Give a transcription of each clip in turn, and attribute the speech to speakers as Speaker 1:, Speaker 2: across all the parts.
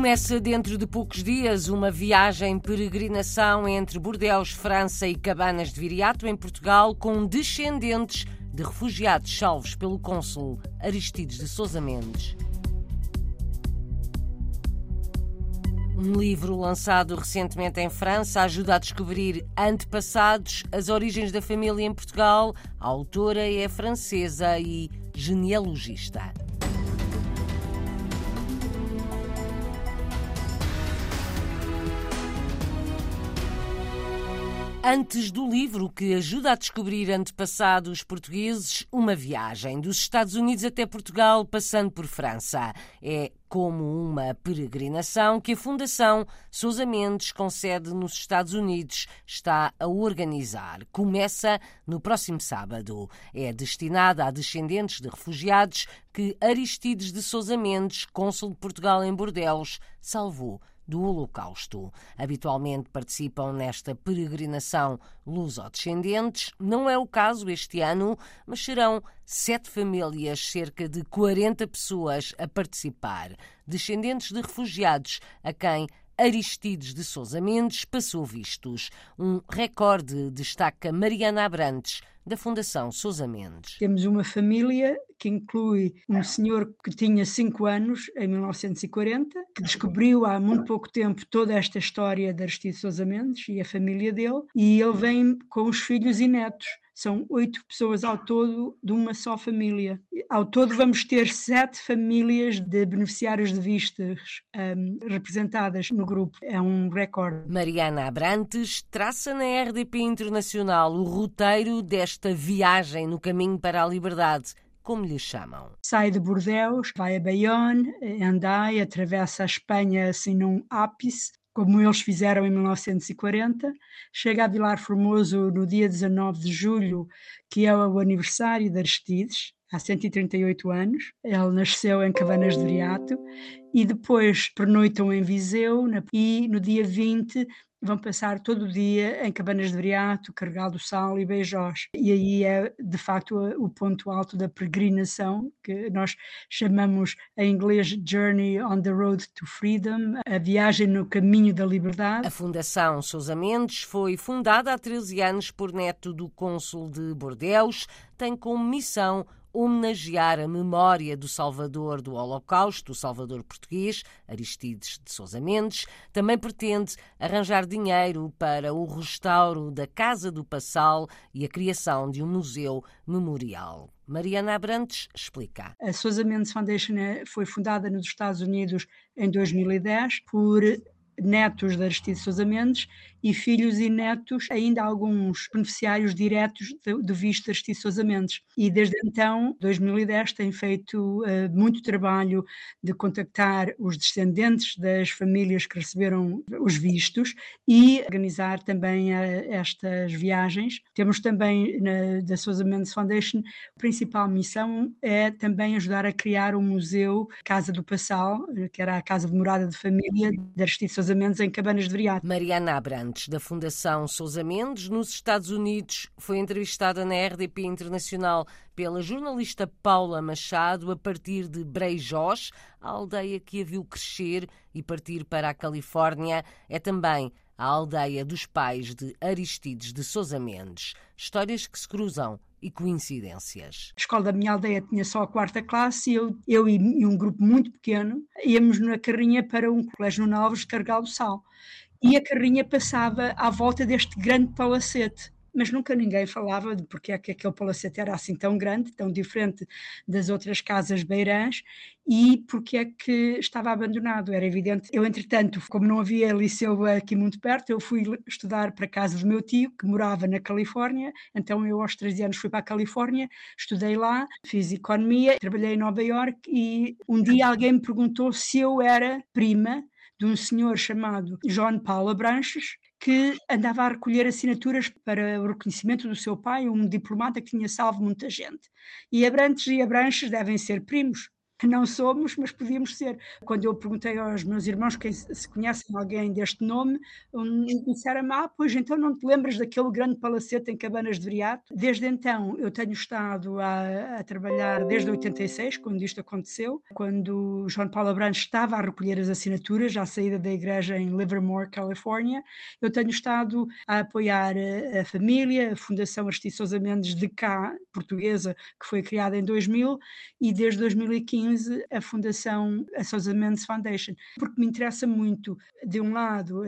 Speaker 1: Começa dentro de poucos dias uma viagem peregrinação entre Bordeaux, França e Cabanas de Viriato, em Portugal, com descendentes de refugiados salvos pelo cônsul Aristides de Sousa Mendes. Um livro lançado recentemente em França ajuda a descobrir antepassados, as origens da família em Portugal. A autora é francesa e genealogista. Antes do livro que ajuda a descobrir antepassados portugueses, uma viagem dos Estados Unidos até Portugal, passando por França. É como uma peregrinação que a Fundação Sousa Mendes, com sede nos Estados Unidos, está a organizar. Começa no próximo sábado. É destinada a descendentes de refugiados que Aristides de Sousa Mendes, cônsul de Portugal em Bordeaux, salvou do Holocausto. Habitualmente participam nesta peregrinação luso-descendentes. Não é o caso este ano, mas serão sete famílias, cerca de 40 pessoas a participar. Descendentes de refugiados a quem Aristides de Sousa Mendes passou vistos. Um recorde destaca Mariana Abrantes, da Fundação Sousa Mendes.
Speaker 2: Temos uma família que inclui um senhor que tinha 5 anos, em 1940, que descobriu há muito pouco tempo toda esta história de Aristides Sousa Mendes e a família dele, e ele vem com os filhos e netos. São oito pessoas ao todo de uma só família. Ao todo vamos ter sete famílias de beneficiários de vistas um, representadas no grupo. É um recorde.
Speaker 1: Mariana Abrantes traça na RDP Internacional o roteiro desta viagem no caminho para a liberdade como lhe chamam.
Speaker 2: Sai de Bordeaux, vai a Bayonne, Andai, atravessa a Espanha assim num ápice, como eles fizeram em 1940. Chega a Vilar Formoso no dia 19 de julho, que é o aniversário de Aristides, há 138 anos. Ele nasceu em Cabanas de Viriato e depois pernoitam em Viseu e no dia 20 vão passar todo o dia em Cabanas de Briato, Carregal do Sal e Beijós. E aí é, de facto, o ponto alto da peregrinação, que nós chamamos em inglês Journey on the Road to Freedom, a viagem no caminho da liberdade.
Speaker 1: A Fundação Sousa Mendes foi fundada há 13 anos por neto do cônsul de Bordeus, tem como missão homenagear a memória do salvador do Holocausto, o salvador português, Aristides de Sousa Mendes. Também pretende arranjar dinheiro para o restauro da Casa do Passal e a criação de um museu memorial. Mariana Abrantes explica.
Speaker 2: A Sousa Mendes Foundation é, foi fundada nos Estados Unidos em 2010 por netos de Aristides Sousa Mendes e filhos e netos, ainda alguns beneficiários diretos do visto de Aristides Sousa Mendes. E desde então, 2010, tem feito uh, muito trabalho de contactar os descendentes das famílias que receberam os vistos e organizar também uh, estas viagens. Temos também na, da Sousa Mendes Foundation, a principal missão é também ajudar a criar um museu Casa do Passal, que era a casa de morada de família de Aristides Sousa Mendes em Cabanas de Viriato.
Speaker 1: Mariana Da Fundação Sousa Mendes, nos Estados Unidos, foi entrevistada na RDP Internacional pela jornalista Paula Machado a partir de Breijós, a aldeia que a viu crescer e partir para a Califórnia. É também a aldeia dos pais de Aristides de Sousa Mendes. Histórias que se cruzam e coincidências.
Speaker 2: A escola da minha aldeia tinha só a quarta classe e eu, eu e, um grupo muito pequeno íamos na carrinha para um colégio no Alves de do Sal. E a carrinha passava à volta deste grande palacete mas nunca ninguém falava de porque é que aquele palacete era assim tão grande, tão diferente das outras casas beirãs e porque é que estava abandonado. Era evidente. Eu, entretanto, como não havia liceu aqui muito perto, eu fui estudar para casa do meu tio, que morava na Califórnia. Então, eu, aos 13 anos, fui para a Califórnia, estudei lá, fiz economia, trabalhei em Nova York e um dia alguém me perguntou se eu era prima de um senhor chamado João Paulo Branches, que andava a recolher assinaturas para o reconhecimento do seu pai, um diplomata que tinha salvo muita gente. E Abrantes e Abranches devem ser primos. Que não somos, mas podíamos ser. Quando eu perguntei aos meus irmãos quem, se conhecem alguém deste nome, um, disseram-me, ah, pois então não te lembras daquele grande palacete em Cabanas de Viriato? Desde então eu tenho estado a, a trabalhar desde 86, quando isto aconteceu, quando João Paulo Abrantes estava a recolher as assinaturas à saída da igreja em Livermore, Califórnia. Eu tenho estado a apoiar a, a família, a Fundação Aristides Sousa Mendes de cá, portuguesa, que foi criada em 2000, e desde 2015 a Fundação a Sousa Mendes Foundation, porque me interessa muito, de um lado,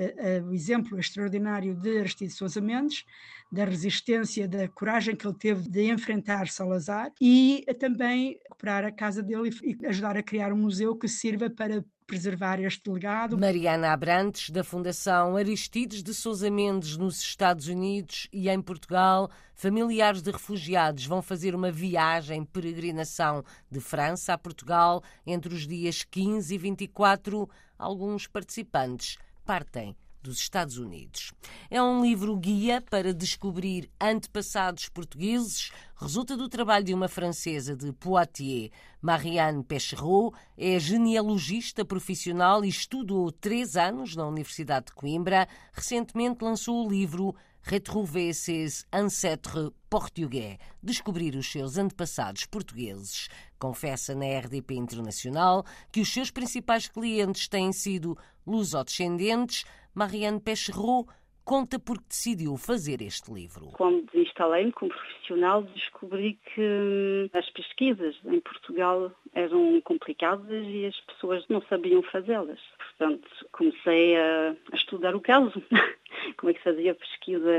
Speaker 2: o exemplo extraordinário de Aristides Sousa Mendes, da resistência, da coragem que ele teve de enfrentar Salazar e também recuperar a casa dele e ajudar a criar um museu que sirva para preservar este legado.
Speaker 1: Mariana Abrantes, da Fundação Aristides de Sousa Mendes, nos Estados Unidos e em Portugal, familiares de refugiados vão fazer uma viagem, peregrinação de França a Portugal entre os dias 15 e 24. Alguns participantes partem dos Estados Unidos. É um livro guia para descobrir antepassados portugueses. Resulta do trabalho de uma francesa de Poitiers, Marianne Pecherot. É genealogista profissional e estudou três anos na Universidade de Coimbra. Recentemente lançou o livro Retrouver ses ancêtres portugais, descobrir os seus antepassados portugueses. Confessa na RDP Internacional que os seus principais clientes têm sido lusodescendentes, Marianne Pecherot conta porque decidiu fazer este livro.
Speaker 3: Quando instalei-me como profissional, descobri que hum, as pesquisas em Portugal eram complicadas e as pessoas não sabiam fazê-las. Portanto, comecei a, estudar o caso, como é que fazia pesquisa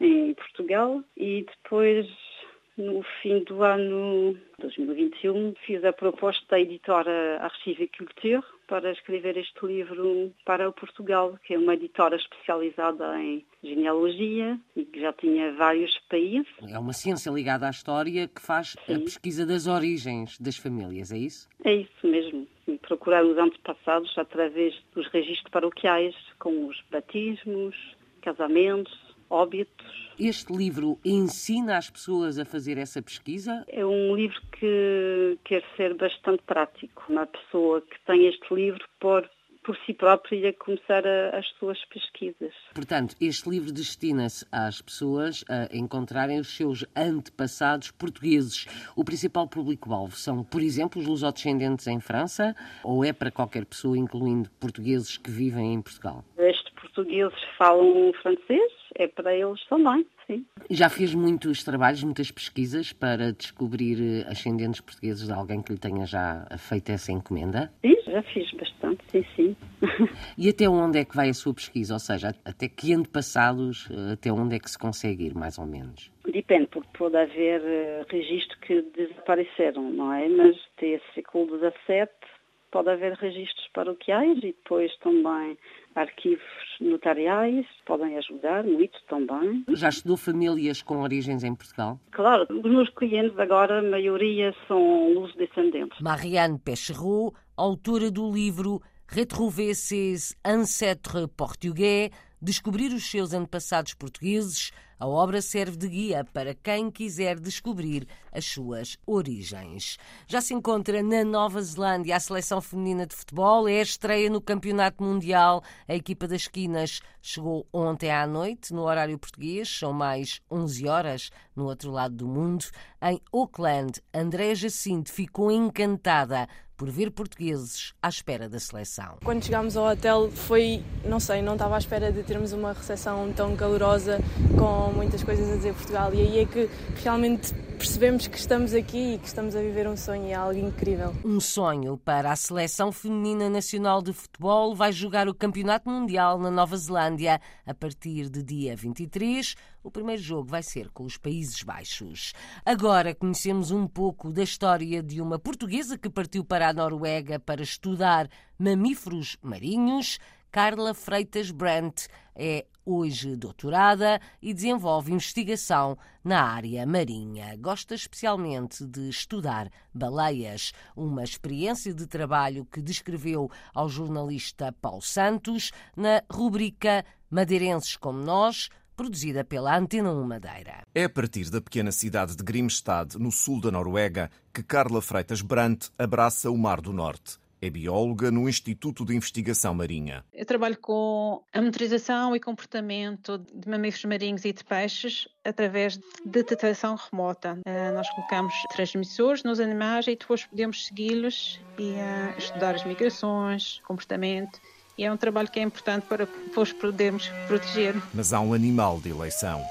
Speaker 3: em Portugal e depois no fim do ano 2021, fiz a proposta da editora Archive Culture para escrever este livro para o Portugal, que é uma editora especializada em genealogia e que já tinha vários países.
Speaker 1: É uma ciência ligada à história que faz Sim. a pesquisa das origens das famílias, é isso?
Speaker 3: É isso mesmo. Procurar os antepassados através dos registros paroquiais, com os batismos, casamentos, óbitos.
Speaker 1: Este livro ensina as pessoas a fazer essa pesquisa?
Speaker 3: É um livro que quer ser bastante prático. Uma pessoa que tem este livro pode por si própria começar a, as suas pesquisas.
Speaker 1: Portanto, este livro destina-se às pessoas a encontrarem os seus antepassados portugueses. O principal público-alvo são, por exemplo, os lusodescendentes em França ou é para qualquer pessoa, incluindo portugueses que vivem em Portugal?
Speaker 3: Estes portugueses falam francês, é para eles também, sim.
Speaker 1: Já fez muitos trabalhos, muitas pesquisas para descobrir eh, ascendentes portugueses de alguém que lhe tenha já feito essa encomenda?
Speaker 3: Sim, já fiz bastante, sim, sim.
Speaker 1: E até onde é que vai a sua pesquisa? Ou seja, até que antepassados, eh, até onde é que se consegue ir, mais ou menos?
Speaker 3: Depende, porque pode haver uh, registros que desapareceram, não é? Mas até século XVII pode haver registros paroquiais e depois também arquivos notariais, podem ajudar muito também.
Speaker 1: Já estudou famílias com origens em Portugal?
Speaker 3: Claro, os meus clientes agora, a maioria são luso-descendentes.
Speaker 1: Marianne Pecherot, autora do livro Retrouver ses ancêtres portugais, descobrir os seus antepassados portugueses, a obra serve de guia para quem quiser descobrir as suas origens. Já se encontra na Nova Zelândia a seleção feminina de futebol, é a estreia no Campeonato Mundial. A equipa das esquinas chegou ontem à noite, no horário português, são mais 11 horas no outro lado do mundo. Em Auckland, André Jacinto ficou encantada por ver portugueses à espera da seleção.
Speaker 4: Quando chegámos ao hotel foi, não sei, não estava à espera de termos uma recepção tão calorosa com muitas coisas a dizer Portugal e aí é que realmente percebemos que estamos aqui e que estamos a viver um sonho e é algo incrível.
Speaker 1: Um sonho para a seleção feminina nacional de futebol vai jogar o Campeonato Mundial na Nova Zelândia a partir de dia 23. O primeiro jogo vai ser com os Países Baixos. Agora conhecemos um pouco da história de uma portuguesa que partiu para a Noruega para estudar mamíferos marinhos. Carla Freitas Brandt é hoje doutorada e desenvolve investigação na área marinha. Gosta especialmente de estudar baleias, uma experiência de trabalho que descreveu ao jornalista Paulo Santos na rubrica Madeirenses como Nós, produzida pela Antena 1 Madeira.
Speaker 5: É a partir da pequena cidade de Grimstad, no sul da Noruega, que Carla Freitas Brandt abraça o Mar do Norte. É bióloga no Instituto de Investigação Marinha.
Speaker 6: Eu trabalho com a monitorização e comportamento de mamíferos marinhos e de peixes através de detecção remota. Uh, nós colocamos transmissores nos animais e depois podemos segui-los e uh, estudar as migrações, comportamento. E é um trabalho que é importante para depois podermos proteger.
Speaker 5: Mas há um animal de eleição.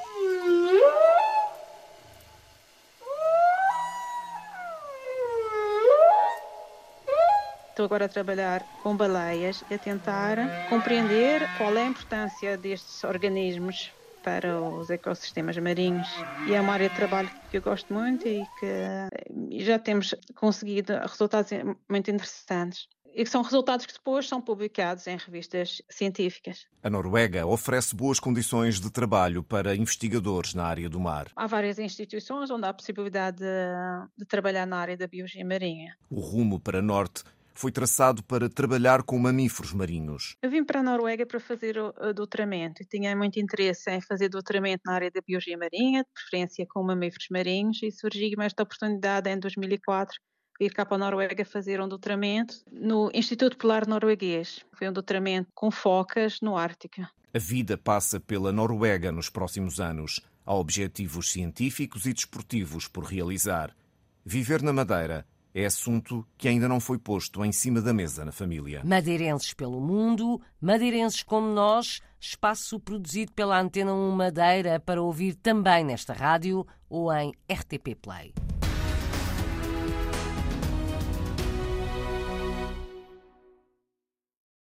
Speaker 6: Estou agora a trabalhar com baleias e a tentar compreender qual é a importância destes organismos para os ecossistemas marinhos. E é uma área de trabalho que eu gosto muito e que já temos conseguido resultados muito interessantes. E são resultados que depois são publicados em revistas científicas.
Speaker 5: A Noruega oferece boas condições de trabalho para investigadores na área do mar.
Speaker 6: Há várias instituições onde há a possibilidade de, de trabalhar na área da biologia marinha.
Speaker 5: O rumo para norte foi traçado para trabalhar com mamíferos marinhos.
Speaker 6: Eu vim para a Noruega para fazer o doutoramento e tinha muito interesse em fazer doutoramento na área da biologia marinha, de preferência com mamíferos marinhos, e surgiu-me esta oportunidade em 2004 ir cá para a Noruega fazer um doutoramento no Instituto Polar Norueguês. Foi um doutoramento com focas no Ártico.
Speaker 5: A vida passa pela Noruega nos próximos anos. Há objetivos científicos e desportivos por realizar. Viver na Madeira é assunto que ainda não foi posto em cima da mesa na família.
Speaker 1: Madeirenses pelo mundo, madeirenses como nós, espaço produzido pela Antena 1 Madeira para ouvir também nesta rádio ou em RTP Play.